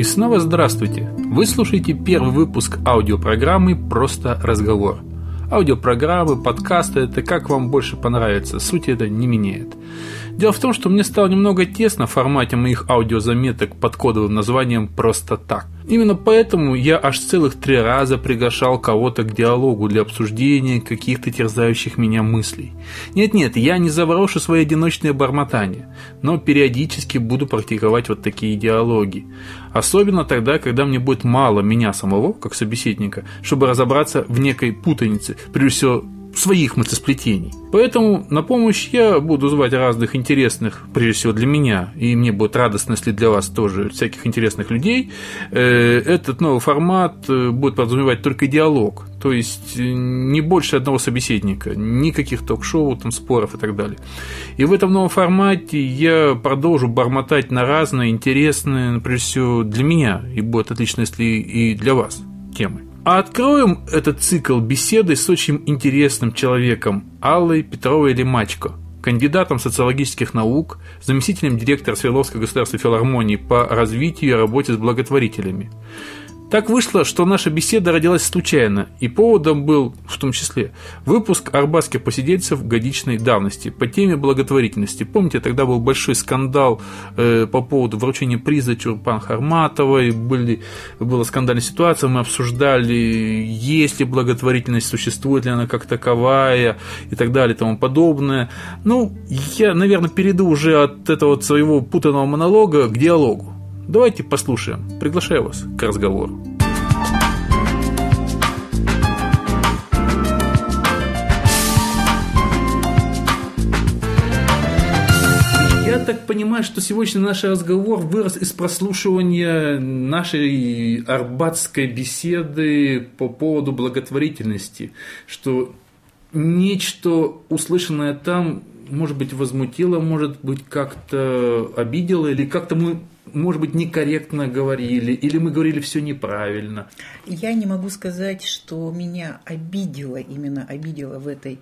И снова здравствуйте! Вы слушаете первый выпуск аудиопрограммы «Просто разговор». Аудиопрограммы, подкасты – это как вам больше понравится, суть это не меняет. Дело в том, что мне стало немного тесно в формате моих аудиозаметок под кодовым названием «Просто так». Именно поэтому я аж целых три раза приглашал кого-то к диалогу для обсуждения каких-то терзающих меня мыслей. Нет-нет, я не заброшу свои одиночные бормотания, но периодически буду практиковать вот такие диалоги. Особенно тогда, когда мне будет мало меня самого, как собеседника, чтобы разобраться в некой путанице, прежде всего своих мыслесплетений. Поэтому на помощь я буду звать разных интересных, прежде всего для меня, и мне будет радостно, если для вас тоже, всяких интересных людей. Э, этот новый формат э, будет подразумевать только диалог, то есть э, не больше одного собеседника, никаких ток-шоу, там, споров и так далее. И в этом новом формате я продолжу бормотать на разные, интересные, прежде всего для меня, и будет отлично, если и для вас темы. А откроем этот цикл беседы с очень интересным человеком Аллой Петровой Лимачко, кандидатом социологических наук, заместителем директора Свердловской государственной филармонии по развитию и работе с благотворителями. Так вышло, что наша беседа родилась случайно, и поводом был, в том числе, выпуск арбатских посидельцев годичной давности по теме благотворительности. Помните, тогда был большой скандал э, по поводу вручения приза Чурпан Харматовой, были, была скандальная ситуация, мы обсуждали, есть ли благотворительность, существует ли она как таковая и так далее и тому подобное. Ну, я, наверное, перейду уже от этого своего путанного монолога к диалогу. Давайте послушаем. Приглашаю вас к разговору. Я так понимаю, что сегодняшний наш разговор вырос из прослушивания нашей арбатской беседы по поводу благотворительности, что нечто услышанное там, может быть, возмутило, может быть, как-то обидело, или как-то мы может быть, некорректно говорили, или мы говорили все неправильно? Я не могу сказать, что меня обидело, именно обидело в этой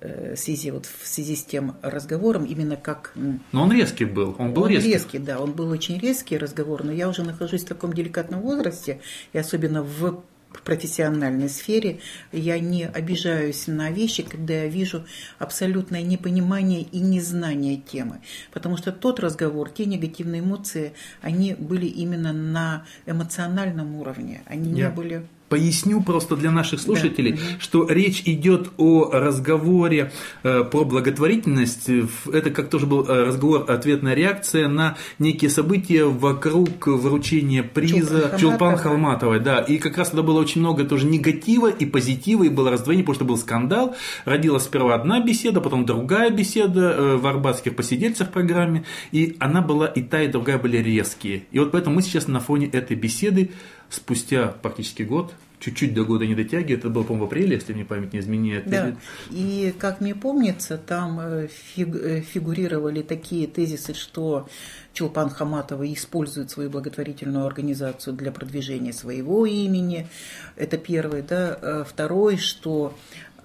э, связи, вот в связи с тем разговором, именно как... Но он резкий был, он был он резкий. резкий. да, он был очень резкий разговор, но я уже нахожусь в таком деликатном возрасте, и особенно в в профессиональной сфере я не обижаюсь на вещи, когда я вижу абсолютное непонимание и незнание темы. Потому что тот разговор, те негативные эмоции, они были именно на эмоциональном уровне. Они не были Поясню просто для наших слушателей, да. что речь идет о разговоре э, про благотворительность. Это как тоже был э, разговор, ответная реакция на некие события вокруг вручения приза Чулпан Халматовой. Да, и как раз тогда было очень много тоже негатива и позитива, и было раздвоение, потому что был скандал. Родилась сперва одна беседа, потом другая беседа э, в арбатских посидельцах программе, и она была и та, и другая были резкие. И вот поэтому мы сейчас на фоне этой беседы спустя практически год, чуть-чуть до года не дотягивает, это было, по-моему, в апреле, если мне память не изменяет. Да, и как мне помнится, там э, э, фигурировали такие тезисы, что Чулпан Хаматова использует свою благотворительную организацию для продвижения своего имени. Это первое. Да? Э, второе, что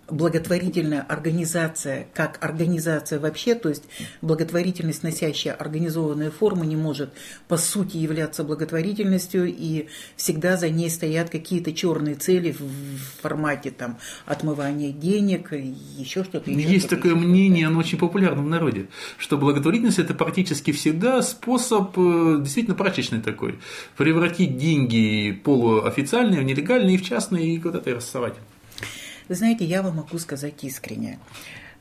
благотворительная организация как организация вообще, то есть благотворительность, носящая организованную форму, не может по сути являться благотворительностью, и всегда за ней стоят какие-то черные цели в формате там отмывания денег, еще что-то. Еще Есть что-то, такое еще мнение, оно очень популярно в народе, что благотворительность это практически всегда способ э, действительно прачечный такой, превратить деньги полуофициальные в нелегальные, в частные и куда-то и рассовать. Вы знаете, я вам могу сказать искренне.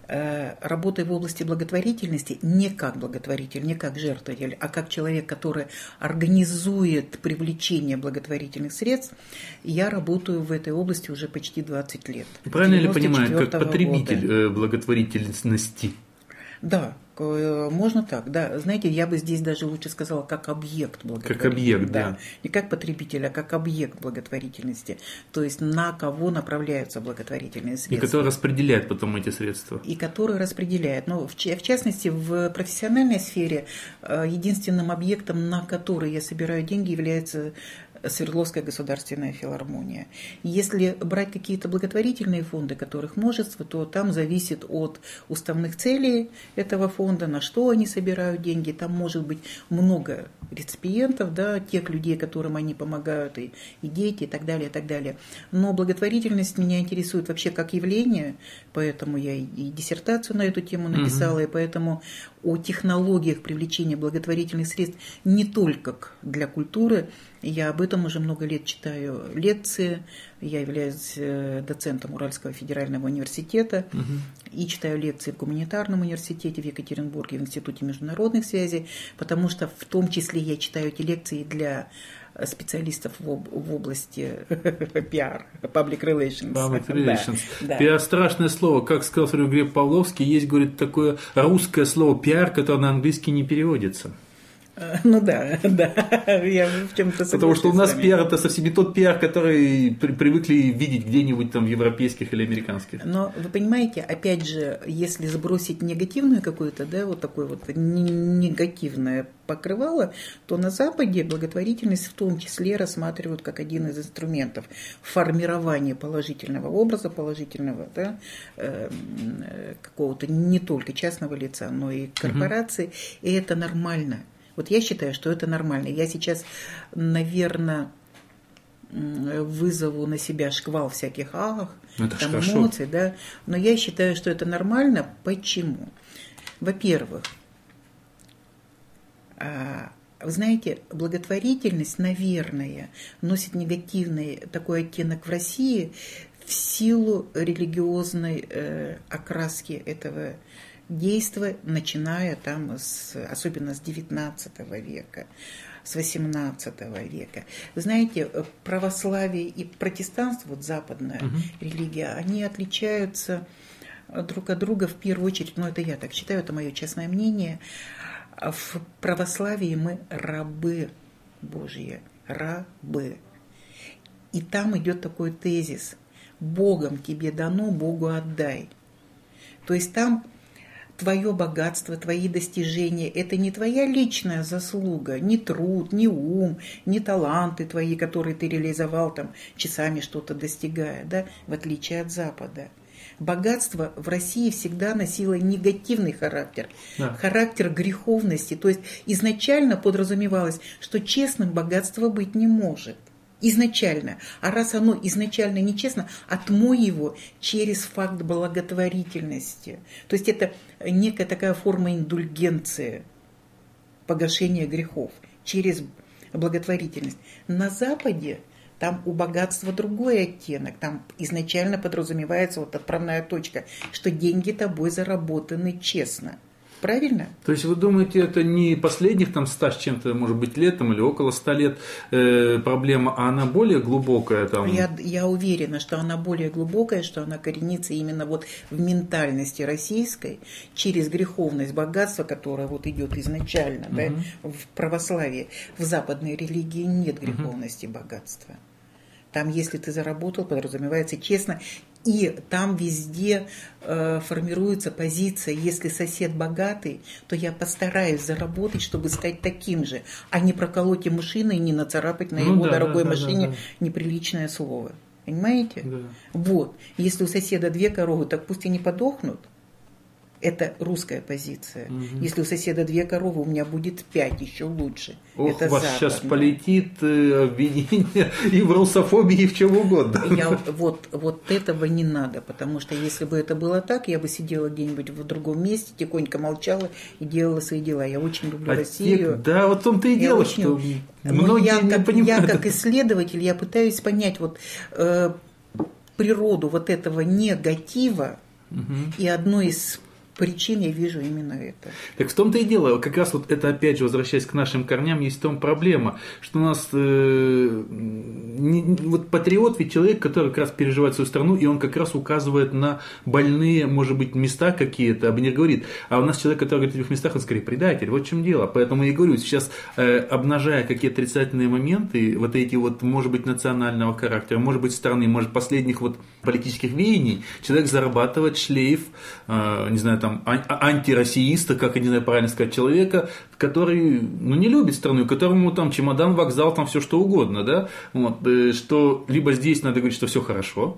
Э, работая в области благотворительности не как благотворитель, не как жертвователь, а как человек, который организует привлечение благотворительных средств, я работаю в этой области уже почти 20 лет. Правильно ли понимаю, как потребитель года. Э, благотворительности? Да, можно так, да. Знаете, я бы здесь даже лучше сказала, как объект благотворительности. Как объект, да. да. Не как потребитель, а как объект благотворительности. То есть на кого направляются благотворительные средства. И который распределяет потом эти средства. И который распределяет. Но в, в частности, в профессиональной сфере э, единственным объектом, на который я собираю деньги, является Свердловская государственная филармония. Если брать какие-то благотворительные фонды, которых множество, то там зависит от уставных целей этого фонда, на что они собирают деньги. Там может быть много реципиентов, да, тех людей, которым они помогают, и, и дети, и так далее, и так далее. Но благотворительность меня интересует вообще как явление, поэтому я и диссертацию на эту тему написала, угу. и поэтому о технологиях привлечения благотворительных средств не только для культуры. Я об этом уже много лет читаю лекции. Я являюсь э, доцентом Уральского федерального университета угу. и читаю лекции в гуманитарном университете в Екатеринбурге, в Институте международных связей, потому что в том числе я читаю эти лекции для специалистов в, об, в области пиар, public relations. Public relations. Да, пиар страшное слово. Как сказал Глеб Павловский, есть, говорит, такое русское слово пиар, которое на английский не переводится. Ну да, да, я в чем-то Потому что у нас пиар это совсем не тот пиар, который при, привыкли видеть где-нибудь там в европейских или американских. Но вы понимаете, опять же, если сбросить негативную какую-то, да, вот такое вот негативное покрывало, то на Западе благотворительность в том числе рассматривают как один из инструментов формирования положительного образа, положительного, да, э, какого-то не только частного лица, но и корпорации, угу. и это нормально. Вот я считаю, что это нормально. Я сейчас, наверное, вызову на себя шквал всяких ах, ну, там эмоций, да. Но я считаю, что это нормально. Почему? Во-первых, а, вы знаете, благотворительность, наверное, носит негативный такой оттенок в России в силу религиозной э, окраски этого действия, начиная там, с, особенно с XIX века, с XVIII века. Знаете, православие и протестанство, вот западная угу. религия, они отличаются друг от друга в первую очередь, ну это я так считаю, это мое честное мнение, в православии мы рабы Божьи, рабы. И там идет такой тезис, Богом тебе дано, Богу отдай. То есть там твое богатство, твои достижения – это не твоя личная заслуга, не труд, не ум, не таланты твои, которые ты реализовал там часами что-то достигая, да, в отличие от Запада. Богатство в России всегда носило негативный характер, да. характер греховности. То есть изначально подразумевалось, что честным богатство быть не может – изначально. А раз оно изначально нечестно, отмой его через факт благотворительности. То есть это некая такая форма индульгенции, погашения грехов через благотворительность. На Западе там у богатства другой оттенок. Там изначально подразумевается вот отправная точка, что деньги тобой заработаны честно – Правильно? То есть вы думаете, это не последних там ста с чем-то, может быть, летом или около ста лет э, проблема, а она более глубокая там? Я, я уверена, что она более глубокая, что она коренится именно вот в ментальности российской через греховность богатства, которое вот идет изначально угу. да, в православии. В западной религии нет греховности угу. богатства. Там, если ты заработал, подразумевается честно. И там везде э, формируется позиция, если сосед богатый, то я постараюсь заработать, чтобы стать таким же, а не проколоть ему шины и не нацарапать на ну, его да, дорогой да, машине да, да. неприличное слово. Понимаете? Да. Вот. Если у соседа две коровы, так пусть и не подохнут. Это русская позиция. Угу. Если у соседа две коровы, у меня будет пять, еще лучше. Ох, это вас западное. сейчас полетит э, обвинение и в русофобии, и в чем угодно. Я, вот, вот этого не надо, потому что если бы это было так, я бы сидела где-нибудь в другом месте, тихонько молчала и делала свои дела. Я очень люблю а Россию. Те, да, вот в том-то и дело, очень, что многие я, не как, понимают. Я как исследователь, я пытаюсь понять вот э, природу вот этого негатива, угу. и одно из причин я вижу именно это. Так в том-то и дело, как раз вот это опять же, возвращаясь к нашим корням, есть в том проблема, что у нас э, не, вот патриот ведь человек, который как раз переживает свою страну, и он как раз указывает на больные, может быть, места какие-то, об них говорит. А у нас человек, который говорит в этих местах, он скорее предатель. Вот в чем дело. Поэтому я и говорю, сейчас э, обнажая какие отрицательные моменты, вот эти вот, может быть, национального характера, может быть, страны, может, последних вот политических веяний, человек зарабатывает шлейф, э, не знаю, там, а, а, антироссииста, как я не знаю правильно сказать, человека, который ну, не любит страну, которому там чемодан, вокзал, там все что угодно, да, вот, э, что либо здесь надо говорить, что все хорошо,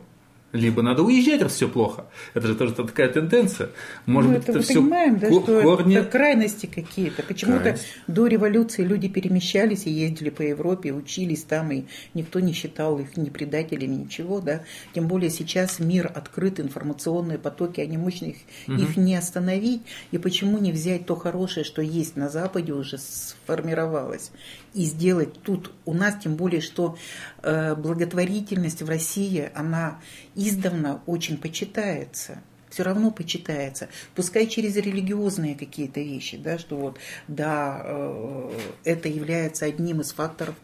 либо надо уезжать, раз все плохо. Это же тоже такая тенденция. Может ну, быть, это, это все понимаем, да, что корни... это крайности какие-то. Почему-то до революции люди перемещались и ездили по Европе, учились там, и никто не считал их ни предателями, ничего, да. Тем более сейчас мир открыт, информационные потоки, они мощные, угу. их не остановить. И почему не взять то хорошее, что есть на Западе уже сформировалось, и сделать тут у нас, тем более, что э, благотворительность в России, она издавна очень почитается все равно почитается, пускай через религиозные какие-то вещи, да, что вот, да, э, это является одним из факторов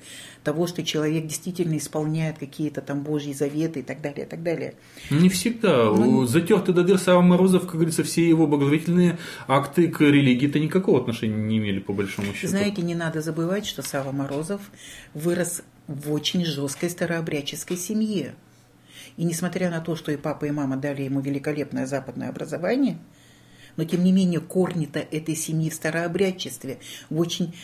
того, что человек действительно исполняет какие-то там Божьи заветы и так далее, и так далее. Не всегда. Ну, Затертый до дыр Сава Морозов, как говорится, все его благотворительные акты к религии-то никакого отношения не имели, по большому счету. Знаете, не надо забывать, что Сава Морозов вырос в очень жесткой старообрядческой семье. И несмотря на то, что и папа, и мама дали ему великолепное западное образование, но тем не менее корни-то этой семьи в старообрядчестве, в очень,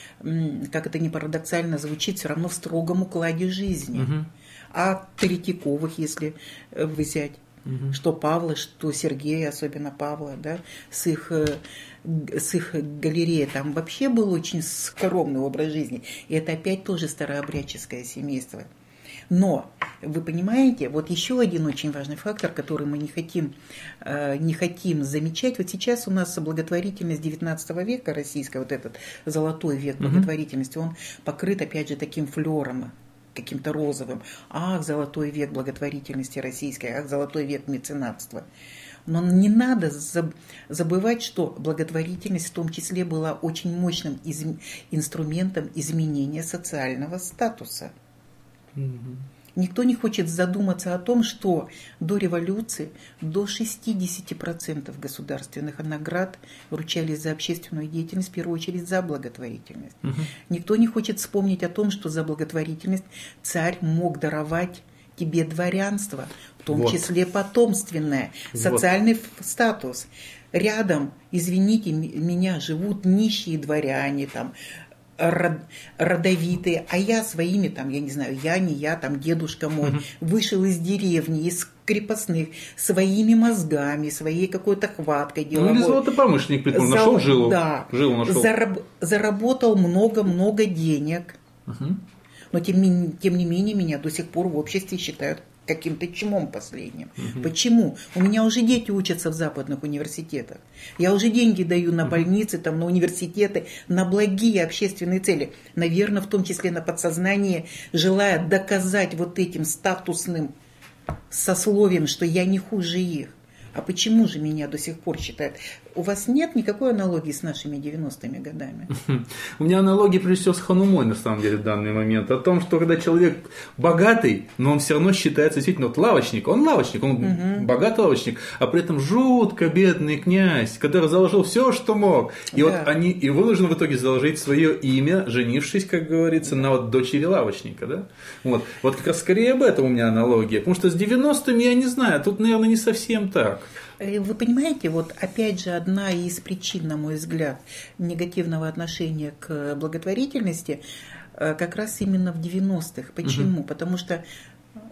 как это не парадоксально звучит, все равно в строгом укладе жизни. Угу. А Третьяковых, если э, взять, угу. что Павла, что Сергея, особенно Павла, да, с их э, с их галереей, там вообще был очень скромный образ жизни. И это опять тоже старообрядческое семейство. Но, вы понимаете, вот еще один очень важный фактор, который мы не хотим, э, не хотим замечать. Вот сейчас у нас благотворительность 19 века российская, вот этот золотой век благотворительности, он покрыт, опять же, таким флером каким-то розовым. Ах, золотой век благотворительности российской, ах, золотой век меценатства. Но не надо забывать, что благотворительность в том числе была очень мощным инструментом изменения социального статуса. Никто не хочет задуматься о том, что до революции до 60% государственных наград вручались за общественную деятельность, в первую очередь за благотворительность. Угу. Никто не хочет вспомнить о том, что за благотворительность царь мог даровать тебе дворянство, в том вот. числе потомственное, социальный вот. статус. Рядом, извините меня, живут нищие дворяне, там, род, родовитые, а я своими там, я не знаю, я не я, там дедушка мой, угу. вышел из деревни, из крепостных, своими мозгами, своей какой-то хваткой деловой. Ну или золотопромышленник, притом, За... нашел жилу. Да. Жилу нашел. Зараб... Заработал много-много денег. Угу. Но тем, тем не менее меня до сих пор в обществе считают каким-то чумом последним. Угу. Почему? У меня уже дети учатся в западных университетах. Я уже деньги даю на больницы, там, на университеты, на благие общественные цели. Наверное, в том числе на подсознание, желая доказать вот этим статусным сословием, что я не хуже их. А почему же меня до сих пор считают? У вас нет никакой аналогии с нашими 90-ми годами? У меня аналогия, прежде всего, с Ханумой, на самом деле, в данный момент. О том, что когда человек богатый, но он все равно считается действительно вот лавочник. Он лавочник, он угу. богатый лавочник, а при этом жутко бедный князь, который заложил все, что мог. И да. вот они и вынуждены в итоге заложить свое имя, женившись, как говорится, на вот дочери лавочника. Да? Вот. вот как раз скорее об этом у меня аналогия. Потому что с 90-ми я не знаю, тут, наверное, не совсем так. Э, вы понимаете, вот опять же одна из причин, на мой взгляд, негативного отношения к благотворительности э, как раз именно в 90-х. Почему? Угу. Потому что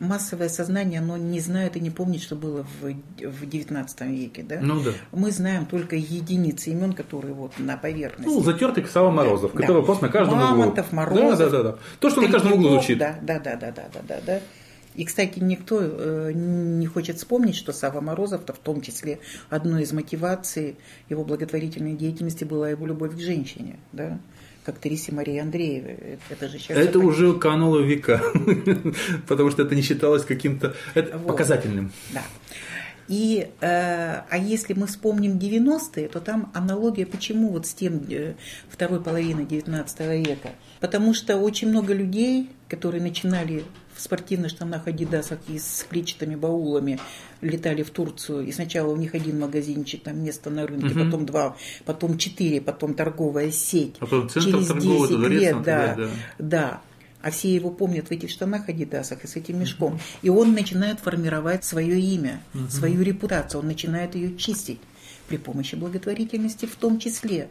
массовое сознание, оно не знает и не помнит, что было в, в 19 веке. Да? Ну да. Мы знаем только единицы имен, которые вот на поверхности. Ну, затертый Сава Морозов, да, который да. просто на каждом Мамонтов, углу. Морозов. Да, да, да, да. То, что на каждом углу звучит. Да, да, да, да, да, да, да. И, кстати, никто э, не хочет вспомнить, что Сава Морозов-то в том числе одной из мотиваций его благотворительной деятельности была его любовь к женщине, да, к актрисе Марии Андреевой. Это же сейчас... Это уже кануло века, потому что это не считалось каким-то вот. показательным. Да. И, э, а если мы вспомним 90-е, то там аналогия, почему вот с тем э, второй половины 19 века. Потому что очень много людей, которые начинали спортивных штанах Адидасах и с клетчатыми баулами летали в Турцию. И сначала у них один магазинчик, там место на рынке, угу. потом два, потом четыре, потом торговая сеть. Потом центр Через 10 лет, да, да. да. А все его помнят в этих штанах Адидасах и с этим мешком. И он начинает формировать свое имя, угу. свою репутацию, он начинает ее чистить. при помощи благотворительности в том числе.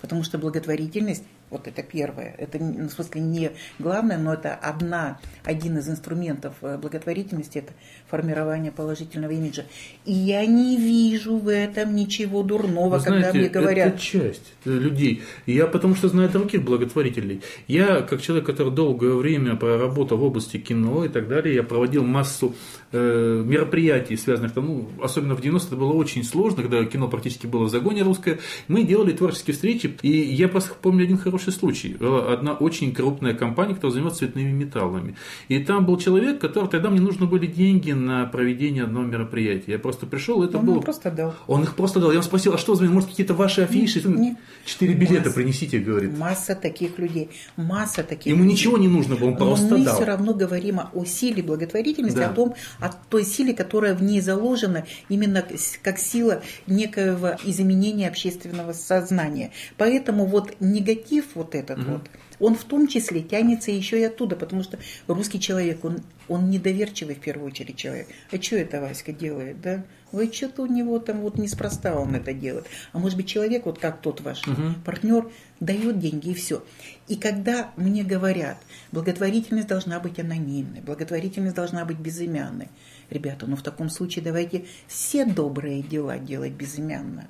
Потому что благотворительность вот это первое. Это, ну, в смысле, не главное, но это одна, один из инструментов э, благотворительности, это формирование положительного имиджа. И я не вижу в этом ничего дурного, Вы когда знаете, мне говорят. Это часть людей. Я потому что знаю других благотворителей. Я, как человек, который долгое время проработал в области кино и так далее, я проводил массу э, мероприятий, связанных там, ну, особенно в 90-е, это было очень сложно, когда кино практически было в загоне русское. Мы делали творческие встречи, и я просто помню один хороший случай. Была одна очень крупная компания, которая занимается цветными металлами. И там был человек, который тогда мне нужны были деньги на проведение одного мероприятия. Я просто пришел, это Он было... им просто дал. Он их просто дал. Я ему спросил, а что, за- может, какие-то ваши афиши? нет. Четыре билета Масса. принесите, говорит. Масса таких людей. Масса таких Ему людей. ничего не нужно было, он Но просто мы дал. все равно говорим о, силе благотворительности, Да. о том, о той силе, которая в ней заложена именно как сила некоего изменения общественного сознания. Поэтому вот негатив вот этот вот, он в том числе тянется еще и оттуда, потому что русский человек, он, он недоверчивый в первую очередь человек. А что это Васька делает, да? Ой, что-то у него там вот неспроста он это делает. А может быть человек, вот как тот ваш партнер, дает деньги и все. И когда мне говорят, благотворительность должна быть анонимной, благотворительность должна быть безымянной. Ребята, ну в таком случае давайте все добрые дела делать безымянно.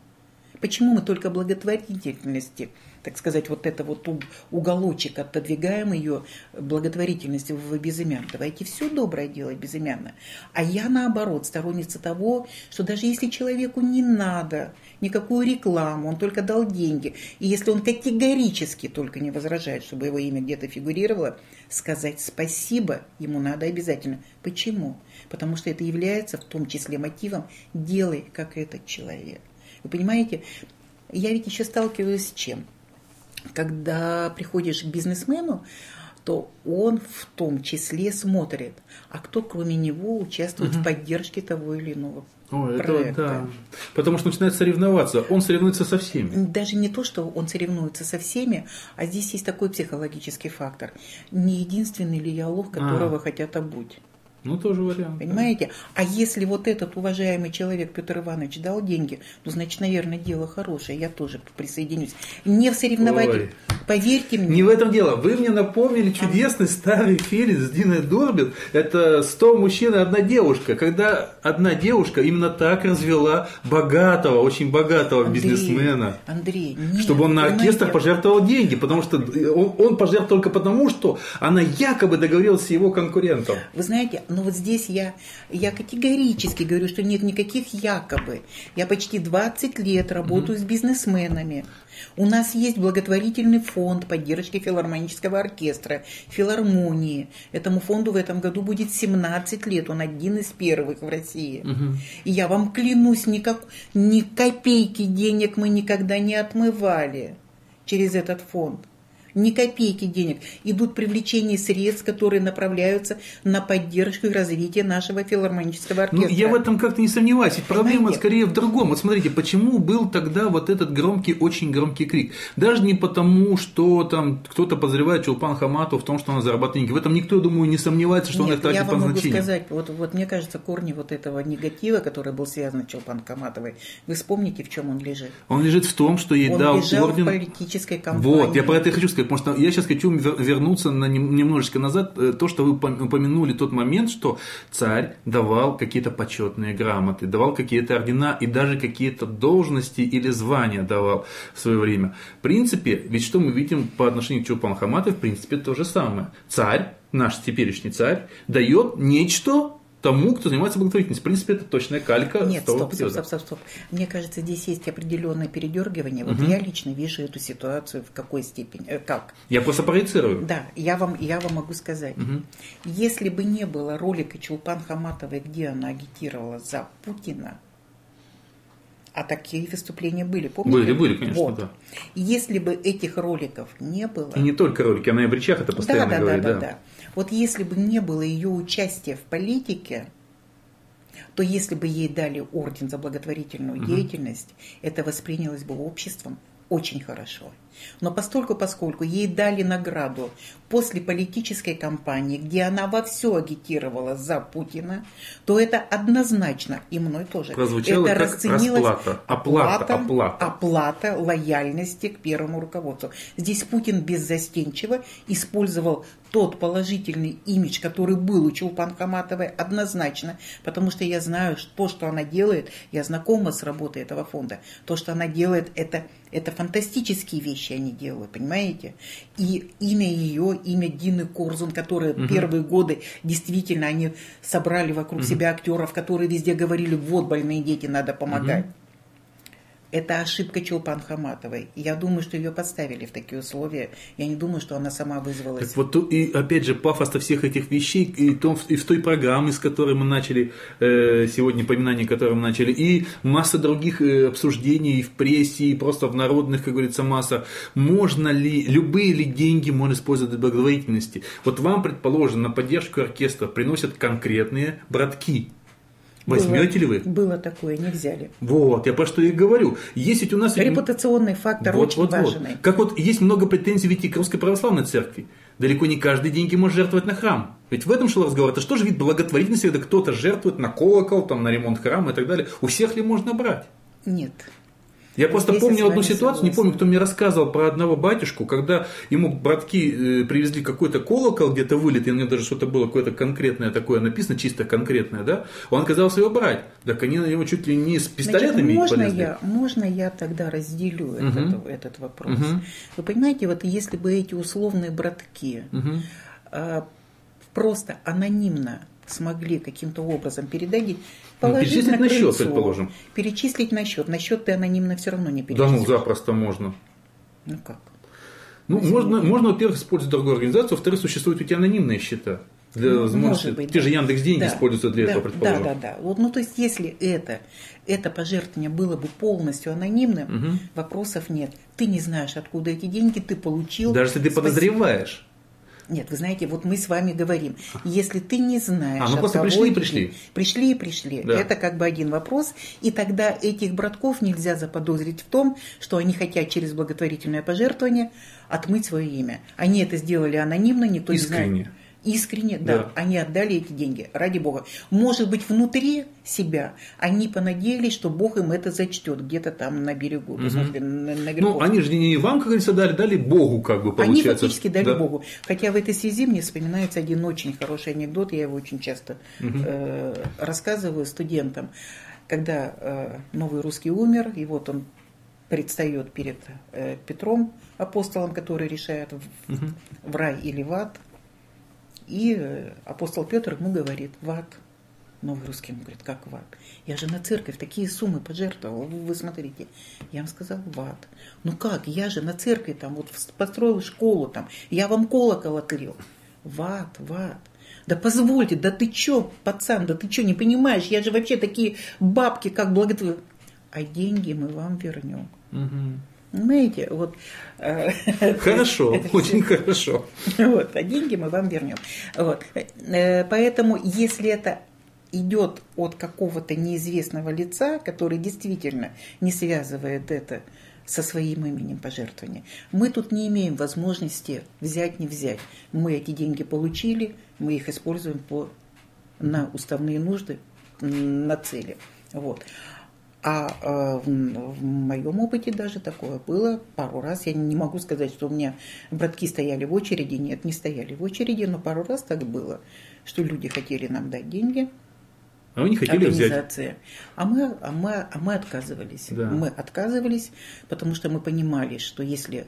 Почему мы только благотворительности, так сказать, вот это вот уголочек отодвигаем ее благотворительности в безымян? Давайте все доброе делать безымянно. А я наоборот сторонница того, что даже если человеку не надо никакую рекламу, он только дал деньги, и если он категорически только не возражает, чтобы его имя где-то фигурировало, сказать спасибо ему надо обязательно. Почему? Потому что это является в том числе мотивом «делай, как этот человек». Вы понимаете, я ведь еще сталкиваюсь с чем? Когда приходишь к бизнесмену, то он в том числе смотрит, а кто кроме него участвует в поддержке того или иного это проекта. да. Потому что начинает соревноваться. Он соревнуется со всеми. Даже не то, что он соревнуется со всеми, а здесь есть такой психологический фактор. Не единственный ли я лох, которого А. хотят обуть. Ну, тоже вариант. Понимаете? А если вот этот уважаемый человек Петр Иванович дал деньги, ну, значит, наверное, дело хорошее, я тоже присоединюсь. Не в соревновании. Ой. Поверьте мне. Не в этом дело. Вы мне напомнили чудесный старый фильм с Диной Дорбин. Это «100 мужчин и одна девушка». Когда одна девушка именно так развела богатого, очень богатого Андрей, бизнесмена. Андрей, нет, Чтобы он на оркестр пожертвовал деньги, потому что он, он пожертвовал только потому, что она якобы договорилась с его конкурентом. Вы знаете, но вот здесь я, я категорически говорю, что нет никаких якобы. Я почти 20 лет работаю с бизнесменами. У нас есть благотворительный фонд поддержки филармонического оркестра, филармонии. Этому фонду в этом году будет 17 лет, он один из первых в России. И я вам клянусь, никак, ни копейки денег мы никогда не отмывали через этот фонд. Ни копейки денег. Идут привлечение средств, которые направляются на поддержку и развитие нашего филармонического Ну, оркестра. я в этом как-то не сомневаюсь. Ведь проблема Понимаете? скорее в другом. Вот смотрите, почему был тогда вот этот громкий, очень громкий крик? Даже не потому, что там кто-то подозревает Чулпан Хамату в том, что она зарабатывает деньги. В этом никто, я думаю, не сомневается, что он Нет, их тратит я по вам могу назначению. сказать, вот, вот мне кажется, корни вот этого негатива, который был связан с Чулпан Каматовой, вы вспомните, в чем он лежит. Он лежит в том, что ей Он дал орден. в политической кампании. Вот, я про это и хочу сказать, потому что я сейчас хочу вер- вернуться на нем- немножечко назад, э, то, что вы пом- упомянули тот момент, что царь давал какие-то почетные грамоты, давал какие-то ордена и даже какие-то должности или звания давал в свое время. В принципе, ведь что мы видим по отношению к Чулпан Хаматы, в принципе, то же самое. Царь, наш теперешний царь, дает нечто тому, кто занимается благотворительностью. В принципе, это точная калька Нет, того стоп, стоп, периода. стоп, стоп, стоп. Мне кажется, здесь есть определенное передергивание. Вот я лично вижу эту ситуацию в какой степени, э, как. Я просто проецирую. Да, я вам, я вам могу сказать. Если бы не было ролика Чулпан Хаматовой, где она агитировала за Путина, а такие выступления были, помните? Были, были, конечно, Вот. да. Если бы этих роликов не было... И не только ролики, она и в речах это постоянно да, да, говорит. да, да, да. Вот если бы не было ее участия в политике, то если бы ей дали орден за благотворительную деятельность, это воспринялось бы обществом очень хорошо. Но постольку, поскольку ей дали награду после политической кампании, где она во все агитировала за Путина, то это однозначно, и мной тоже, Прозвучало это как расценилось расплата. Оплата, оплата. оплата лояльности к первому руководству. Здесь Путин беззастенчиво использовал тот положительный имидж, который был у Чулпан Хаматовой, однозначно, потому что я знаю, что то, что она делает, я знакома с работой этого фонда, то, что она делает, это, это фантастические вещи они делают, понимаете? И имя ее, имя Дины Корзун, которые угу. первые годы действительно они собрали вокруг угу. себя актеров, которые везде говорили, вот больные дети, надо помогать. Угу. Это ошибка Чулпан Хаматовой. Я думаю, что ее поставили в такие условия. Я не думаю, что она сама вызвалась. Так вот, и опять же, пафос всех этих вещей, и, том, и в той программе, с которой мы начали, э, сегодня поминание которой мы начали, и масса других э, обсуждений в прессе, и просто в народных, как говорится, масса. Можно ли, любые ли деньги можно использовать для благотворительности? Вот вам, предположим, на поддержку оркестра приносят конкретные братки. Возьмете ли вы? Было такое, не взяли. Вот, я про что и говорю. Есть ведь у нас... Репутационный фактор вот, очень вот, важный. Вот. Как вот есть много претензий ведь и к Русской Православной Церкви. Далеко не каждый деньги может жертвовать на храм. Ведь в этом шел разговор. Это что же вид благотворительности, когда кто-то жертвует на колокол, там, на ремонт храма и так далее. У всех ли можно брать? Нет. Я просто Здесь помню одну ситуацию, согласна. не помню, кто мне рассказывал про одного батюшку, когда ему братки э, привезли какой-то колокол где-то вылет, и у него даже что-то было какое-то конкретное такое написано, чисто конкретное, да, он отказался его брать. Так они на него чуть ли не с пистолетами Значит, можно полезли. я, можно я тогда разделю угу. этот, этот вопрос? Угу. Вы понимаете, вот если бы эти условные братки угу. просто анонимно смогли каким-то образом передать, положить ну, перечислить на, крыльцо, на счет, предположим. Перечислить на счет. На счет ты анонимно все равно не перечислишь. Да ну, запросто можно. Ну как? Ну, можно, можно, во-первых, использовать другую организацию, во-вторых, существуют ведь анонимные счета. Для, ну, может быть, те да. же Яндекс деньги да, используются для да, этого, предположим. Да, да, да. Вот, ну, то есть, если это, это пожертвование было бы полностью анонимным, угу. вопросов нет. Ты не знаешь, откуда эти деньги ты получил. Даже если ты Спасибо. подозреваешь. Нет, вы знаете, вот мы с вами говорим, если ты не знаешь... А, ну просто пришли и пришли. Пришли и пришли. Да. Это как бы один вопрос. И тогда этих братков нельзя заподозрить в том, что они хотят через благотворительное пожертвование отмыть свое имя. Они это сделали анонимно, никто Искренне. не знает искренне, да, да, они отдали эти деньги, ради Бога. Может быть, внутри себя они понадеялись, что Бог им это зачтет где-то там на берегу. Угу. Смысле, на, на ну, они же не вам, как говорится, дали, дали Богу, как бы получается. Они фактически дали да. Богу. Хотя в этой связи мне вспоминается один очень хороший анекдот, я его очень часто угу. э, рассказываю студентам. Когда э, новый русский умер, и вот он предстает перед э, Петром, апостолом, который решает в, угу. в рай или в ад, и э, апостол Петр ему говорит, в ад. Новый русский ему говорит, как в ад? Я же на церковь такие суммы пожертвовал, вы смотрите. Я вам сказал, в ад. Ну как, я же на церкви там вот построил школу там, я вам колокол отлил. В ад, в ад. Да позвольте, да ты чё, пацан, да ты чё, не понимаешь, я же вообще такие бабки, как благотворитель. А деньги мы вам вернем. Угу. Понимаете, вот... Э, хорошо, очень хорошо. Вот, а деньги мы вам вернем. Вот. Э, поэтому, если это идет от какого-то неизвестного лица, который действительно не связывает это со своим именем пожертвования. Мы тут не имеем возможности взять, не взять. Мы эти деньги получили, мы их используем по, на уставные нужды, на цели. Вот. А э, в, в моем опыте даже такое было пару раз. Я не могу сказать, что у меня братки стояли в очереди. Нет, не стояли в очереди, но пару раз так было, что люди хотели нам дать деньги. А вы не хотели взять. А мы, а мы, а мы отказывались. Да. Мы отказывались, потому что мы понимали, что если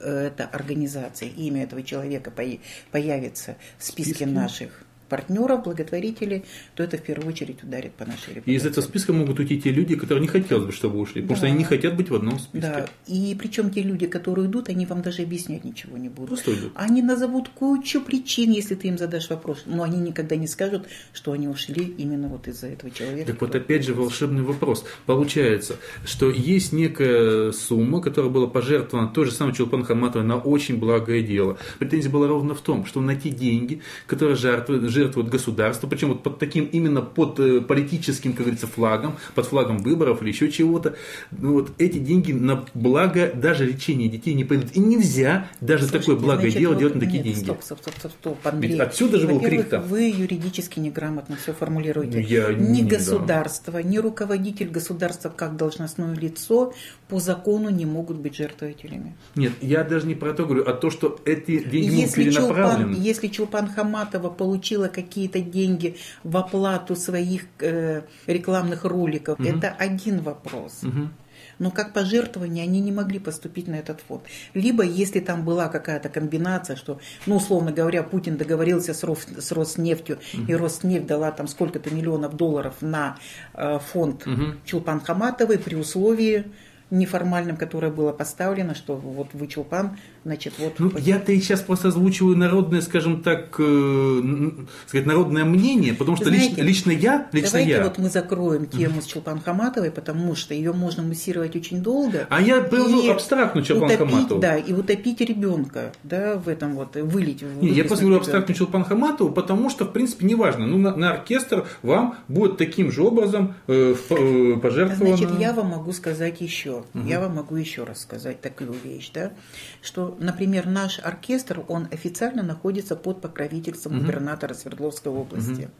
э, эта организация, имя этого человека появится в списке, списке? наших партнеров, благотворителей, то это в первую очередь ударит по нашей репутации. И из этого списка могут уйти те люди, которые не хотелось бы, чтобы ушли, потому да. что они не хотят быть в одном списке. Да, и причем те люди, которые идут, они вам даже объяснять ничего не будут. Просто идут. Они назовут кучу причин, если ты им задашь вопрос, но они никогда не скажут, что они ушли именно вот из-за этого человека. Так вот опять же волшебный вопрос. Получается, что есть некая сумма, которая была пожертвована той же самой Чулпан Хаматовой на очень благое дело. Претензия была ровно в том, что на те деньги, которые жертвуют жертвуют государству, причем вот под таким именно под э, политическим, как говорится, флагом, под флагом выборов или еще чего-то. Ну, вот эти деньги на благо даже лечения детей не пойдут. И нельзя даже Слушайте, такое благое значит, дело вот, делать на такие нет, деньги. Стоп, стоп, стоп, стоп, стоп Андрей. Ведь отсюда же был крик там. Вы юридически неграмотно все формулируете. Я ни не, государство, да. ни руководитель государства как должностное лицо по закону не могут быть жертвователями. Нет, я даже не про то говорю, а то, что эти деньги если перенаправлены. Чулпан, если Чулпан Хаматова получила какие-то деньги в оплату своих э, рекламных роликов, угу. это один вопрос. Угу но как пожертвование они не могли поступить на этот фонд. Либо, если там была какая-то комбинация, что, ну, условно говоря, Путин договорился с, Рос, с Роснефтью, угу. и Роснефть дала там сколько-то миллионов долларов на э, фонд угу. Чулпан Хаматовой при условии, неформальным, которое было поставлено, что вот вы Чулпан, значит, вот... Ну, я-то и сейчас просто озвучиваю народное, скажем так, э, сказать, народное мнение, потому что Знаете, лично, лично я, лично давайте я... вот мы закроем тему с Чулпан Хаматовой, потому что ее можно муссировать очень долго. А я привожу абстрактную Чулпан утопить, Хаматову. Да, и утопить ребенка, да, в этом вот, вылить. Не, я просто говорю абстрактную Чулпан Хаматову, потому что, в принципе, неважно, ну, на, на оркестр вам будет таким же образом э, э, пожертвовано... Значит, я вам могу сказать еще Угу. Я вам могу еще раз сказать такую вещь, да, что, например, наш оркестр, он официально находится под покровительством угу. губернатора Свердловской области. Угу.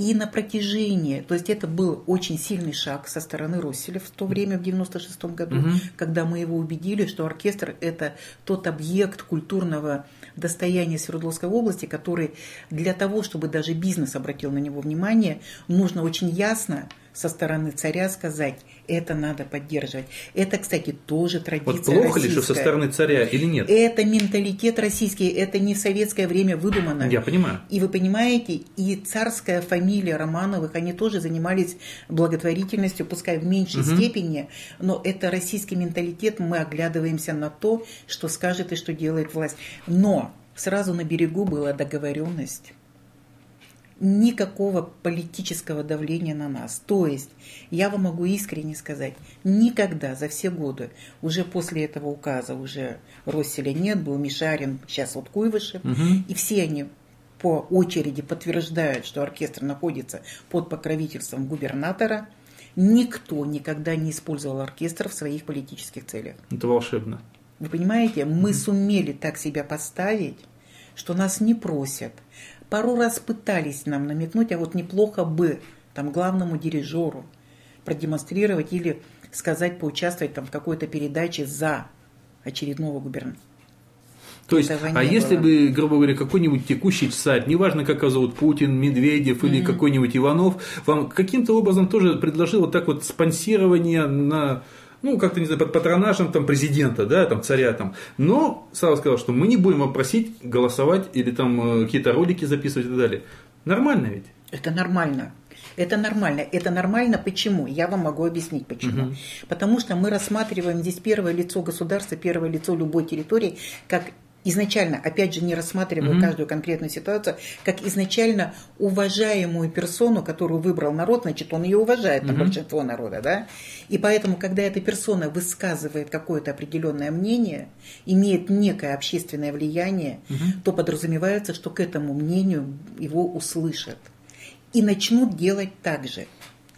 И на протяжении, то есть это был очень сильный шаг со стороны Росселя в то время, в 96 году, угу. когда мы его убедили, что оркестр – это тот объект культурного достояния Свердловской области, который для того, чтобы даже бизнес обратил на него внимание, нужно очень ясно со стороны царя сказать, это надо поддерживать. Это, кстати, тоже традиция Вот плохо российская. ли, что со стороны царя или нет? Это менталитет российский, это не в советское время выдумано. Я понимаю. И вы понимаете, и царская фамилия Романовых, они тоже занимались благотворительностью, пускай в меньшей угу. степени, но это российский менталитет, мы оглядываемся на то, что скажет и что делает власть. Но сразу на берегу была договоренность никакого политического давления на нас. То есть, я вам могу искренне сказать, никогда за все годы, уже после этого указа, уже Росселя нет, был Мишарин, сейчас вот Куйвышев, угу. и все они по очереди подтверждают, что оркестр находится под покровительством губернатора, никто никогда не использовал оркестр в своих политических целях. Это волшебно. Вы понимаете, мы сумели так себя поставить, что нас не просят – пару раз пытались нам намекнуть, а вот неплохо бы там главному дирижеру продемонстрировать или сказать, поучаствовать там в какой-то передаче за очередного губернатора. То есть, а если бы, грубо говоря, какой-нибудь текущий царь, неважно, как его зовут, Путин, Медведев или mm-hmm. какой-нибудь Иванов, вам каким-то образом тоже предложил вот так вот спонсирование на ну, как-то, не знаю, под патронажем там, президента, да, там, царя там. Но Сава сказал, что мы не будем вам просить голосовать или там э, какие-то ролики записывать и так далее. Нормально ведь? Это нормально. Это нормально. Это нормально почему? Я вам могу объяснить почему. Угу. Потому что мы рассматриваем здесь первое лицо государства, первое лицо любой территории как изначально, опять же, не рассматривая mm-hmm. каждую конкретную ситуацию, как изначально уважаемую персону, которую выбрал народ, значит, он ее уважает, mm-hmm. большинство народа, да? И поэтому, когда эта персона высказывает какое-то определенное мнение, имеет некое общественное влияние, mm-hmm. то подразумевается, что к этому мнению его услышат и начнут делать так же.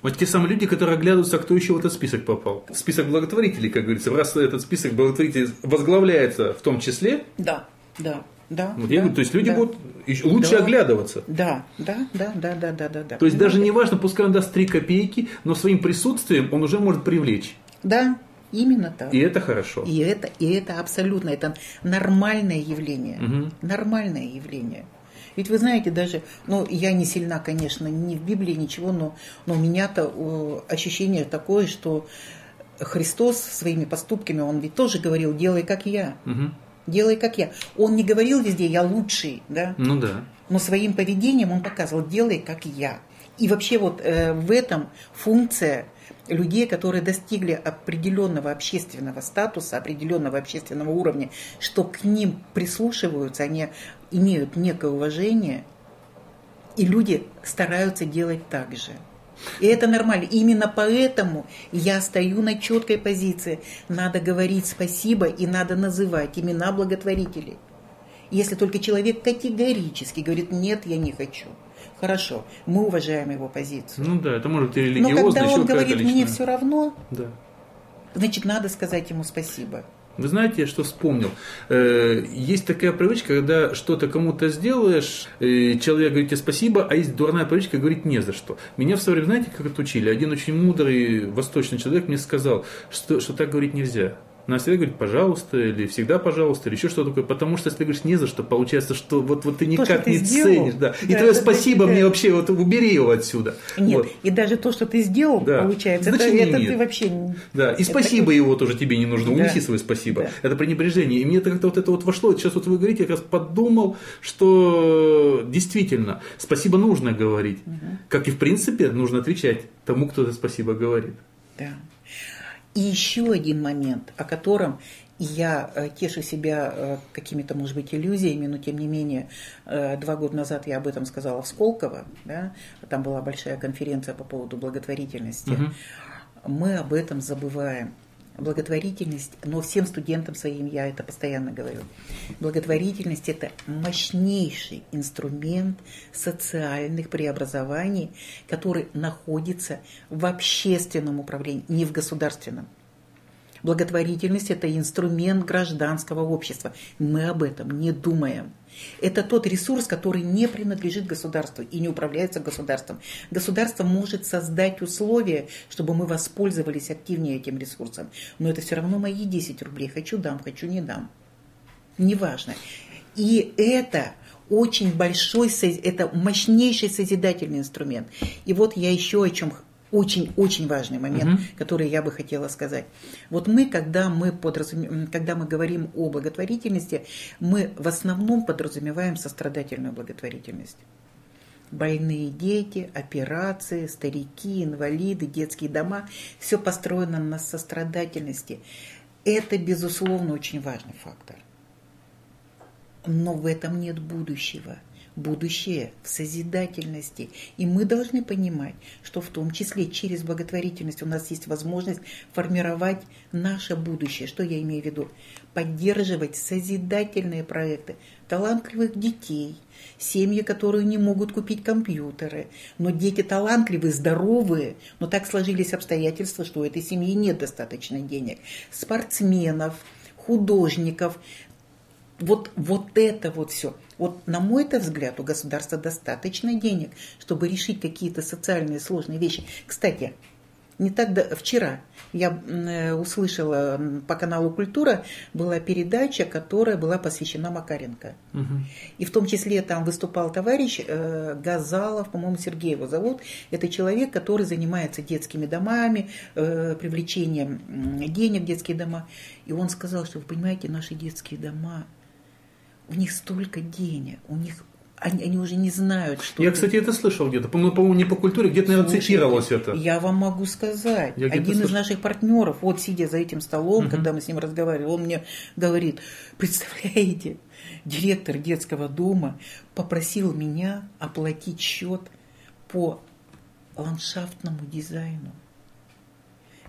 Вот те самые люди, которые оглядываются, кто еще в этот список попал. Список благотворителей, как говорится. Раз этот список благотворителей возглавляется в том числе. Да, да. Да, вот да, я говорю, то есть люди да, будут лучше да, оглядываться. Да, да, да, да, да, да, да. То есть даже не важно, пускай он даст 3 копейки, но своим присутствием он уже может привлечь. Да, именно так. И это хорошо. И это, и это абсолютно, это нормальное явление. Угу. Нормальное явление. Ведь вы знаете, даже, ну, я не сильна, конечно, ни в Библии, ничего, но, но у меня-то ощущение такое, что Христос своими поступками, он ведь тоже говорил, делай как я. Угу. Делай как я. Он не говорил везде, я лучший, да? Ну да. Но своим поведением он показывал, делай как я. И вообще вот э, в этом функция людей, которые достигли определенного общественного статуса, определенного общественного уровня, что к ним прислушиваются, они имеют некое уважение, и люди стараются делать так же. И это нормально. Именно поэтому я стою на четкой позиции. Надо говорить спасибо и надо называть имена благотворителей. Если только человек категорически говорит, нет, я не хочу. Хорошо, мы уважаем его позицию. Ну да, это может быть и религиозно, Но когда он говорит, мне все равно, Да. значит, надо сказать ему спасибо. Вы знаете, я что вспомнил? Э, Есть такая привычка, когда что-то кому-то сделаешь, э, человек говорит тебе спасибо, а есть дурная привычка говорить не за что. Меня в свое время, знаете, как это учили? Один очень мудрый восточный человек мне сказал, что, что так говорить нельзя. Надо всегда говорить пожалуйста, или всегда пожалуйста, или еще что-то такое. Потому что если ты говоришь не за что, получается, что вот, вот ты никак ты не сделал, ценишь. Да. И да, твое это спасибо мне вообще, вот убери его отсюда. Нет, Вот. и даже то, что ты сделал, Да. получается, это, Значения это нет. ты вообще... не- Да, и это спасибо такой- его тоже тебе не нужно, Да. унеси свое спасибо. Да. Это пренебрежение. И мне это как-то вот это вот вошло. Сейчас вот вы говорите, я как раз подумал, что действительно спасибо нужно говорить. Как и в принципе нужно отвечать тому, кто это спасибо говорит. Да. И еще один момент, о котором я э, тешу себя э, какими-то, может быть, иллюзиями, но тем не менее, э, два года назад я об этом сказала в Сколково, да, там была большая конференция по поводу благотворительности. Мгм. Мы об этом забываем. Благотворительность, но всем студентам своим я это постоянно говорю. Благотворительность – это мощнейший инструмент социальных преобразований, который находится в общественном управлении, не в государственном. Благотворительность – это инструмент гражданского общества. Мы об этом не думаем. Это тот ресурс, который не принадлежит государству и не управляется государством. Государство может создать условия, чтобы мы воспользовались активнее этим ресурсом. Но это все равно мои 10 рублей. Хочу дам, хочу не дам. Неважно. И это очень большой, это мощнейший созидательный инструмент. И вот я еще о чем очень-очень важный момент, Мгм. который я бы хотела сказать. Вот мы, когда мы, подразуме- м, когда мы говорим о благотворительности, мы в основном подразумеваем сострадательную благотворительность. Больные дети, операции, старики, инвалиды, детские дома. Все построено на сострадательности. Это, безусловно, очень важный фактор. Но в этом нет будущего. Будущее в созидательности. И мы должны понимать, что в том числе через благотворительность у нас есть возможность формировать наше будущее. Что я имею в виду? Поддерживать созидательные проекты талантливых детей, семьи, которые не могут купить компьютеры, но дети талантливые, здоровые, но так сложились обстоятельства, что у этой семьи нет достаточно денег, спортсменов, художников, вот, вот это вот все. Вот на мой -то взгляд у государства достаточно денег, чтобы решить какие-то социальные сложные вещи. Кстати, не так да, вчера я э, услышала по каналу Культура была передача, которая была посвящена Макаренко. Мгм. И в том числе там выступал товарищ э, Газалов, по-моему, Сергей его зовут. Это человек, который занимается детскими домами, э, привлечением денег в детские дома. И он сказал, что вы понимаете, наши детские дома, у них столько денег, у них они, они уже не знают, что... Я, это. кстати, это слышал где-то. По-моему, по-моему, не по культуре, где-то, наверное, Слушайте, цитировалось это. Я вам могу сказать. Я Один из слышал. наших партнеров, вот сидя за этим столом, Мгм. когда мы с ним разговаривали, он мне говорит, представляете, директор детского дома попросил меня оплатить счет по ландшафтному дизайну.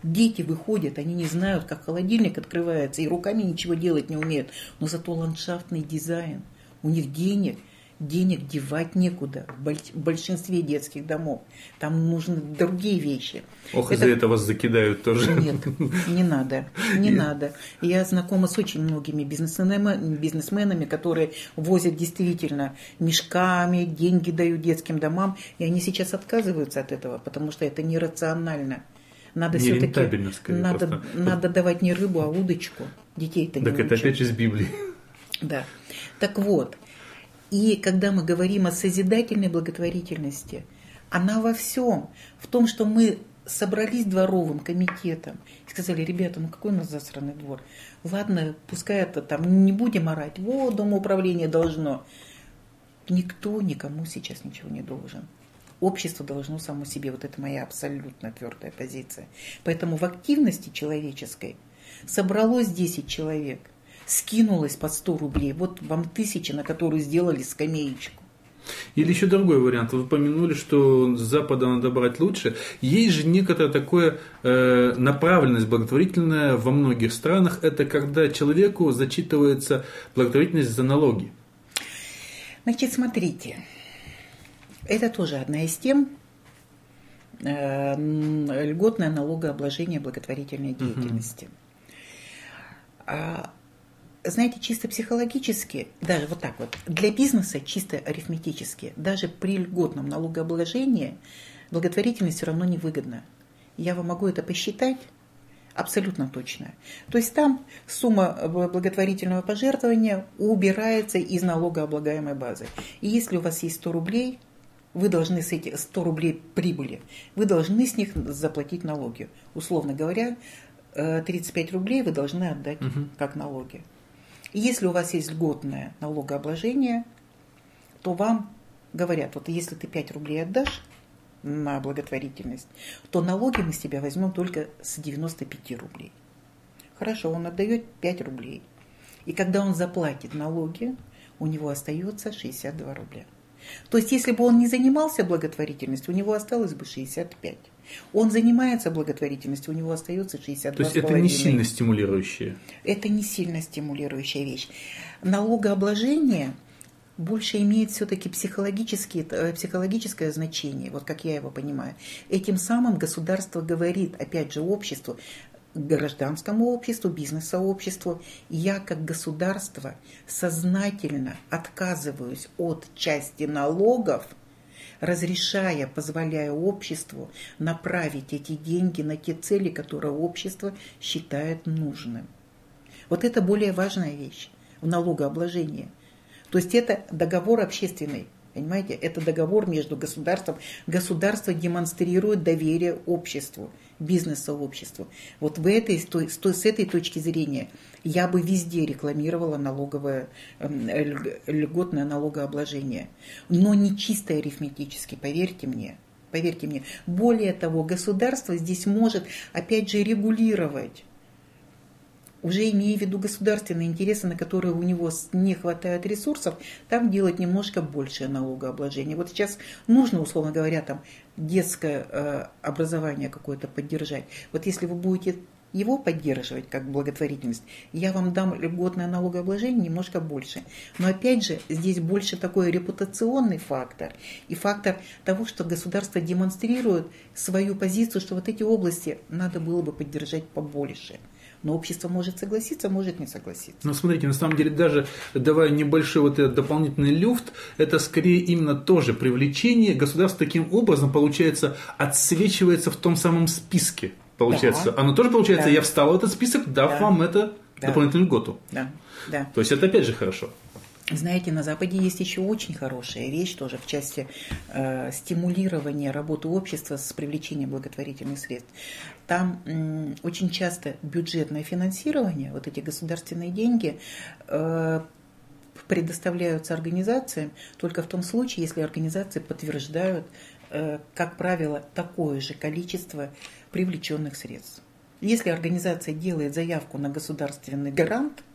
Дети выходят, они не знают, как холодильник открывается, и руками ничего делать не умеют. Но зато ландшафтный дизайн, у них денег, денег девать некуда в боль- в большинстве детских домов. Там нужны другие вещи. Ох, Это- за это вас закидают тоже. Нет, не надо, не И- надо. Я знакома с очень многими бизнесменами, бизнесменами, которые возят действительно мешками, деньги дают детским домам, и они сейчас отказываются от этого, потому что это нерационально. Надо все-таки надо, просто. надо давать не рыбу, а удочку. Детей-то не Так это учат. опять же из Библии. Да. Так вот, и когда мы говорим о созидательной благотворительности, она во всем. В том, что мы собрались дворовым комитетом и сказали, ребята, ну какой у нас засранный двор? Ладно, пускай это там не будем орать, вот домоуправление должно. Никто никому сейчас ничего не должен. Общество должно само себе, вот это моя абсолютно твердая позиция. Поэтому в активности человеческой собралось 10 человек, скинулось по 100 рублей, вот вам тысяча, на которую сделали скамеечку. Или еще другой вариант. Вы упомянули, что с Запада надо брать лучше. Есть же некоторая такая э, направленность благотворительная во многих странах. Это когда человеку зачитывается благотворительность за налоги. Значит, смотрите, это тоже одна из тем, э, льготное налогообложение благотворительной деятельности. Угу. Знаете, чисто психологически, даже вот так вот, для бизнеса чисто арифметически, даже при льготном налогообложении благотворительность все равно невыгодна. Я вам могу это посчитать абсолютно точно. То есть там сумма благотворительного пожертвования убирается из налогооблагаемой базы. И если у вас есть 100 рублей, вы должны с этих 100 рублей прибыли, вы должны с них заплатить налоги. Условно говоря, 35 э, рублей вы должны отдать угу. как налоги. И если у вас есть льготное налогообложение, то вам говорят, вот если ты 5 рублей отдашь на благотворительность, то налоги мы с тебя возьмем только с 95 рублей. Хорошо, он отдает 5 рублей. И когда он заплатит налоги, у него остается 62 рубля. То есть, если бы он не занимался благотворительностью, у него осталось бы 65. Он занимается благотворительностью, у него остается 62. То есть это не сильно стимулирующее? Это не сильно стимулирующая вещь. Налогообложение больше имеет все-таки э, психологическое значение, вот как я его понимаю. Этим самым государство говорит, опять же, обществу, гражданскому обществу, бизнес-сообществу, я как государство сознательно отказываюсь от части налогов, разрешая, позволяя обществу направить эти деньги на те цели, которые общество считает нужным. Вот это более важная вещь в налогообложении. То есть это договор общественный. Понимаете, это договор между государством. Государство демонстрирует доверие обществу, бизнес-сообществу. Вот в этой, с, той, с этой точки зрения я бы везде рекламировала налоговое, эм, льготное налогообложение. Но не чисто арифметически, поверьте мне. Поверьте мне. Более того, государство здесь может, опять же, регулировать уже имея в виду государственные интересы, на которые у него не хватает ресурсов, там делать немножко большее налогообложение. Вот сейчас нужно, условно говоря, там детское э, образование какое-то поддержать. Вот если вы будете его поддерживать как благотворительность, я вам дам льготное налогообложение немножко больше. Но опять же, здесь больше такой репутационный фактор и фактор того, что государство демонстрирует свою позицию, что вот эти области надо было бы поддержать побольше. Но общество может согласиться, может не согласиться. Но смотрите, на самом деле, даже давая небольшой вот этот дополнительный люфт, это скорее именно тоже привлечение. Государство таким образом, получается, отсвечивается в том самом списке. Получается. Да. Оно тоже получается, да. я встал в этот список, дав да. вам это да. дополнительную льготу. Да. Да. То есть это опять же хорошо. Знаете, на Западе есть еще очень хорошая вещь тоже в части э, стимулирования работы общества с привлечением благотворительных средств. Там э, очень часто бюджетное финансирование, вот эти государственные деньги, э, предоставляются организациям только в том случае, если организации подтверждают, э, как правило, такое же количество привлеченных средств. Если организация делает заявку на государственный грант –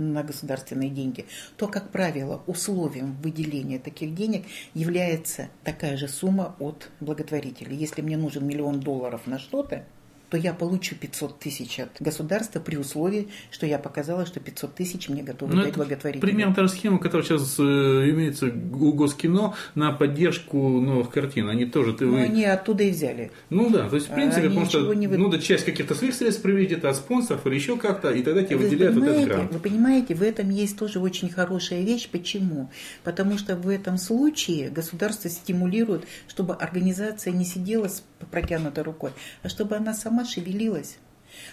на государственные деньги, то, как правило, условием выделения таких денег является такая же сумма от благотворителей. Если мне нужен миллион долларов на что-то, то я получу 500 тысяч от государства при условии, что я показала, что 500 тысяч мне готовы Но дать благотворительно. Примерно та же схема, которая сейчас э, имеется у Госкино на поддержку новых картин. Они тоже... Ты, ну, вы... они оттуда и взяли. Ну да, то есть в принципе, они потому что не ну, да, часть каких-то своих средств приведет от спонсоров или еще как-то, и тогда тебе вы выделяют вот этот грант. Вы понимаете, в этом есть тоже очень хорошая вещь. Почему? Потому что в этом случае государство стимулирует, чтобы организация не сидела с протянутой рукой, а чтобы она сама шевелилась.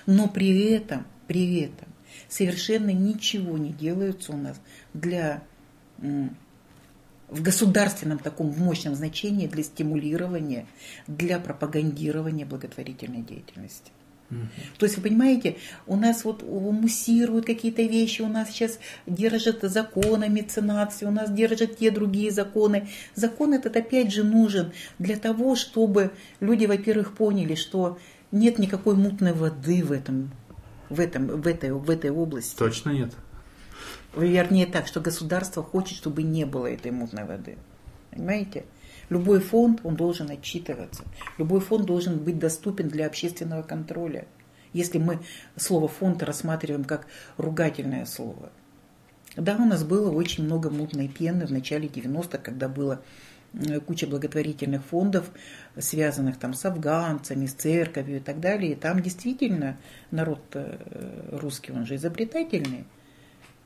Но при этом, при этом совершенно ничего не делается у нас для в государственном таком в мощном значении для стимулирования, для пропагандирования благотворительной деятельности. То есть, вы понимаете, у нас вот муссируют какие-то вещи, у нас сейчас держат законы о меценатстве, у нас держат те другие законы. Закон этот опять же нужен для того, чтобы люди, во-первых, поняли, что нет никакой мутной воды в этом, в этом, в этой, в этой области. Точно нет. Вернее так, что государство хочет, чтобы не было этой мутной воды. Понимаете? Любой фонд, он должен отчитываться. Любой фонд должен быть доступен для общественного контроля. Если мы слово фонд рассматриваем как ругательное слово. Да, у нас было очень много мутной пены в начале 90-х, когда было куча благотворительных фондов, связанных там с афганцами, с церковью и так далее. И там действительно народ э, русский, он же изобретательный.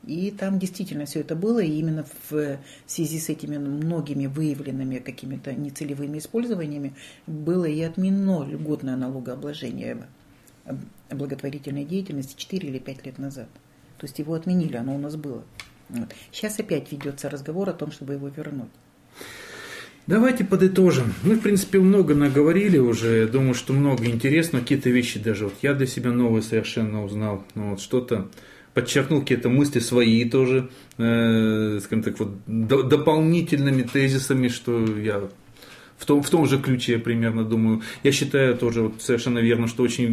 И там действительно все это было, и именно в связи с этими многими выявленными какими-то нецелевыми использованиями было и отменено льготное налогообложение благотворительной деятельности 4 или 5 лет назад. То есть его отменили, оно у нас было. Вот. Сейчас опять ведется разговор о том, чтобы его вернуть. Давайте подытожим. Мы, в принципе, много наговорили уже. Думаю, что много интересно. Какие-то вещи даже вот я для себя новые совершенно узнал. Ну, вот что-то подчеркнул какие-то мысли свои тоже, э, скажем так, вот дополнительными тезисами, что я в том, в том же ключе примерно думаю. Я считаю тоже вот совершенно верно, что очень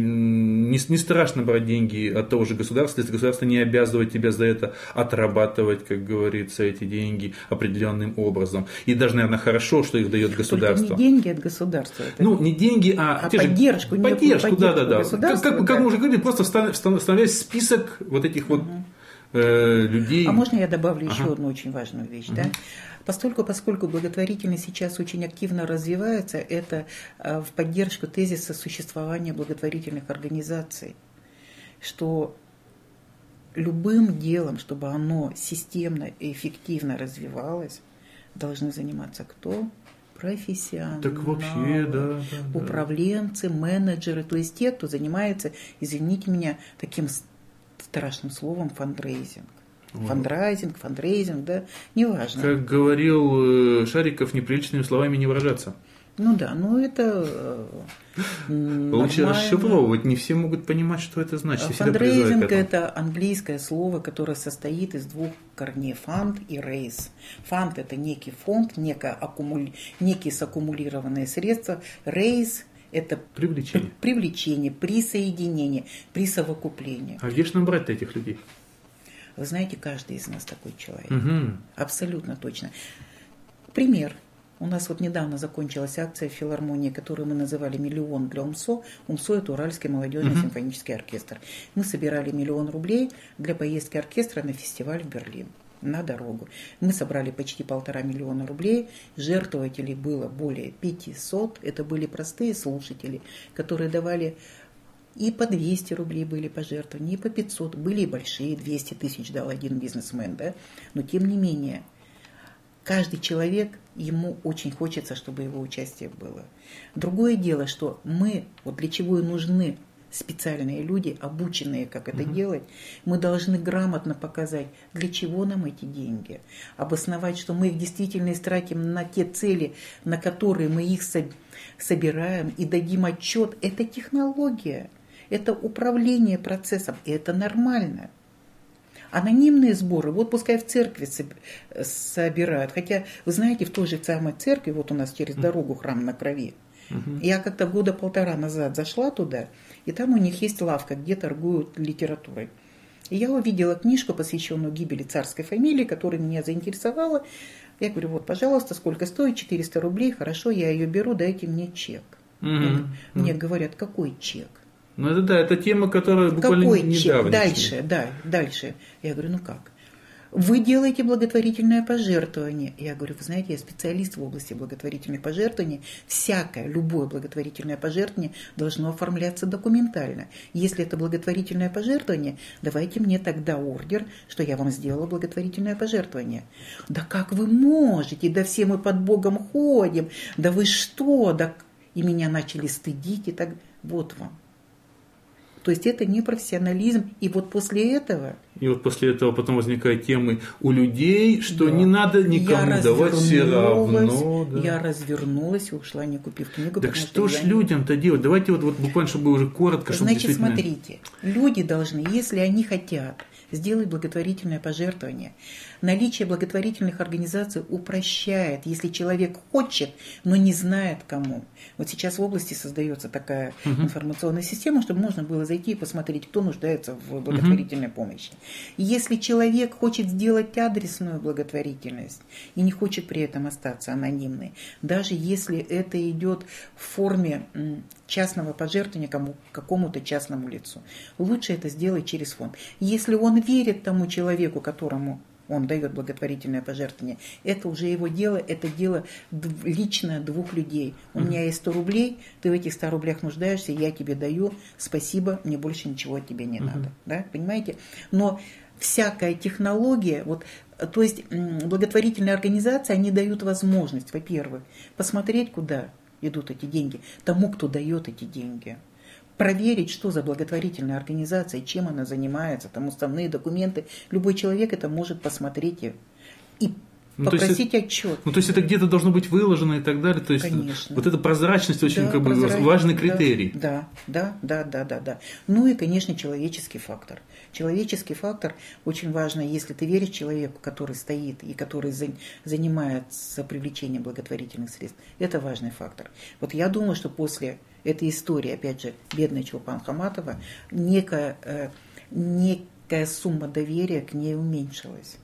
не, не страшно брать деньги от того же государства, если государство не обязывает тебя за это отрабатывать, как говорится, эти деньги определенным образом. И даже, наверное, хорошо, что их дает государство. Только не деньги от государства. Это... Ну, не деньги, а, а поддержку. Же, поддержку, да, да, да. Как, как, как мы уже говорили, просто вставлять список вот этих вот угу. э, людей. А можно я добавлю ага. еще одну очень важную вещь, угу. да? Постольку, поскольку благотворительность сейчас очень активно развивается, это э, в поддержку тезиса существования благотворительных организаций, что любым делом, чтобы оно системно и эффективно развивалось, должны заниматься кто? профессионалы, так вообще, да, да, управленцы, менеджеры, то есть те, кто занимается, извините меня, таким страшным словом фандрейзинг. Фандрайзинг, фандрейзинг, да, неважно. Как говорил э, Шариков, неприличными словами не выражаться. Ну да, ну это э, Лучше расшифровывать, не все могут понимать, что это значит. Фандрейзинг – это английское слово, которое состоит из двух корней – фанд и рейс. Фанд – это некий фонд, некое аккумули... некие саккумулированные средства. Raise – это привлечение. привлечение, присоединение, присовокупление. А где же нам брать этих людей? Вы знаете, каждый из нас такой человек. Угу. Абсолютно точно. Пример. У нас вот недавно закончилась акция филармонии, которую мы называли «Миллион для УМСО». УМСО – это Уральский молодежный uh симфонический оркестр. Мы собирали миллион рублей для поездки оркестра на фестиваль в Берлин на дорогу. Мы собрали почти полтора миллиона рублей, жертвователей было более 500, это были простые слушатели, которые давали и по 200 рублей были пожертвования, и по 500. Были и большие, 200 тысяч дал один бизнесмен, да. Но тем не менее, каждый человек, ему очень хочется, чтобы его участие было. Другое дело, что мы, вот для чего и нужны специальные люди, обученные, как это угу. делать, мы должны грамотно показать, для чего нам эти деньги. Обосновать, что мы их действительно истратим на те цели, на которые мы их собираем, и дадим отчет. Это технология это управление процессом, и это нормально. Анонимные сборы, вот пускай в церкви собирают. Хотя, вы знаете, в той же самой церкви, вот у нас через дорогу храм на крови, uh я как-то года полтора назад зашла туда, и там у них есть лавка, где торгуют литературой. И я увидела книжку, посвященную гибели царской фамилии, которая меня заинтересовала. Я говорю, вот, пожалуйста, сколько стоит? 400 рублей, хорошо, я ее беру, дайте мне чек. uh Мне говорят, какой чек? Ну это да, это тема, которая буквально Какой недавно. Дальше, да, дальше. Я говорю, ну как? Вы делаете благотворительное пожертвование. Я говорю, вы знаете, я специалист в области благотворительных пожертвований. Всякое, любое благотворительное пожертвование должно оформляться документально. Если это благотворительное пожертвование, давайте мне тогда ордер, что я вам сделала благотворительное пожертвование. Да как вы можете? Да все мы под Богом ходим. Да вы что? Да... И меня начали стыдить и так. Вот вам. То есть это не профессионализм. И вот после этого... И вот после этого потом возникают темы у людей, что да. не надо никому я давать все равно. Да. Я развернулась и ушла, не купив книгу. Так что, ж людям-то делать? Давайте вот, вот буквально, чтобы уже коротко. Чтобы Значит, действительно... смотрите, люди должны, если они хотят сделать благотворительное пожертвование, Наличие благотворительных организаций упрощает, если человек хочет, но не знает кому. Вот сейчас в области создается такая угу. информационная система, чтобы можно было зайти и посмотреть, кто нуждается в благотворительной угу. помощи. И если человек хочет сделать адресную благотворительность и не хочет при этом остаться анонимной, даже если это идет в форме частного пожертвования кому, какому-то частному лицу, лучше это сделать через фонд. Если он верит тому человеку, которому он дает благотворительное пожертвование, это уже его дело, это дело личное двух людей. У меня есть 100 рублей, ты в этих 100 рублях нуждаешься, я тебе даю, спасибо, мне больше ничего от тебя не надо. Да? Понимаете? Но всякая технология, вот, то есть благотворительные организации, они дают возможность, во-первых, посмотреть, куда идут эти деньги, тому, кто дает эти деньги проверить, что за благотворительная организация, чем она занимается, там уставные документы. Любой человек это может посмотреть и, и ну, попросить есть, отчет. Ну, то есть это где-то должно быть выложено и так далее. То есть конечно. вот эта прозрачность очень да, как бы важный критерий. Да, да, да, да, да, да. Ну и, конечно, человеческий фактор. Человеческий фактор очень важно, если ты веришь человеку, который стоит и который занимается привлечением благотворительных средств. Это важный фактор. Вот я думаю, что после этой истории, опять же, бедная Чулпан Хаматова, некая, э, некая сумма доверия к ней уменьшилась.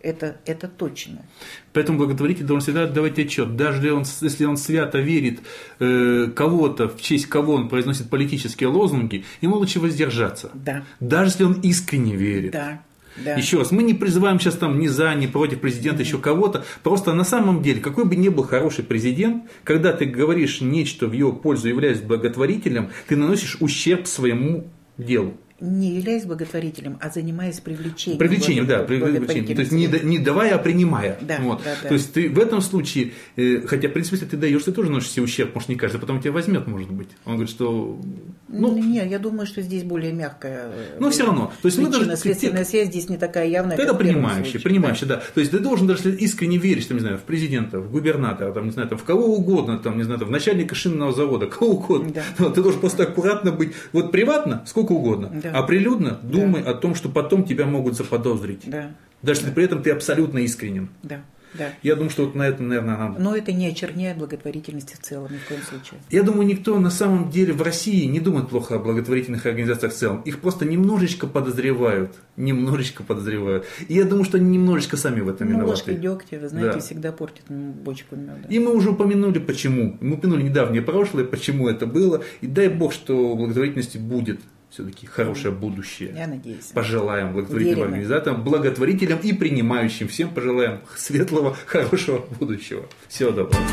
Это, это точно. Поэтому благотворитель должен всегда отдавать отчет. Даже если он, если он свято верит э, кого-то, в честь кого он произносит политические лозунги, ему лучше воздержаться. Да. Даже если он искренне верит. Да. Да. Еще раз, мы не призываем сейчас там ни за, ни против президента, еще кого-то. Просто на самом деле, какой бы ни был хороший президент, когда ты говоришь нечто в его пользу, являясь благотворителем, ты наносишь ущерб своему делу не являясь благотворителем, а занимаясь привлечением. Привлечением, да, привлечением. То есть не, не давая, а принимая. Да, вот. да, да. То есть ты в этом случае, э, хотя, в принципе, если ты даешь, ты тоже носишь себе ущерб, может, не кажется, потом тебя возьмет, может быть. Он говорит, что... Ну, не, я думаю, что здесь более мягкая. Э, Но все равно. То есть мы даже, следственная ты, связь здесь не такая явная. Это принимающий, принимающий, да. да. То есть ты должен даже искренне верить, там, не знаю, в президента, в губернатора, там, не знаю, там, в кого угодно, там, не знаю, там, в начальника шинного завода, кого угодно. Да. Ты должен просто аккуратно быть. Вот приватно, сколько угодно, да. А прилюдно думай да. о том, что потом тебя могут заподозрить. Да. Даже да. при этом ты абсолютно искренен. Да. Да. Я думаю, что вот на этом, наверное, надо. Но это не очерняет благотворительности в целом, ни в коем случае. Я думаю, никто на самом деле в России не думает плохо о благотворительных организациях в целом. Их просто немножечко подозревают. Немножечко подозревают. И я думаю, что они немножечко сами в этом ну, виноваты. ложка дегтя, вы знаете, да. всегда портит бочку меда. И мы уже упомянули, почему. Мы упомянули недавнее прошлое, почему это было. И дай бог, что благотворительности будет все-таки хорошее будущее. Я надеюсь. Пожелаем благотворительным Верим. организаторам, благотворителям и принимающим всем пожелаем светлого, хорошего будущего. Всего доброго.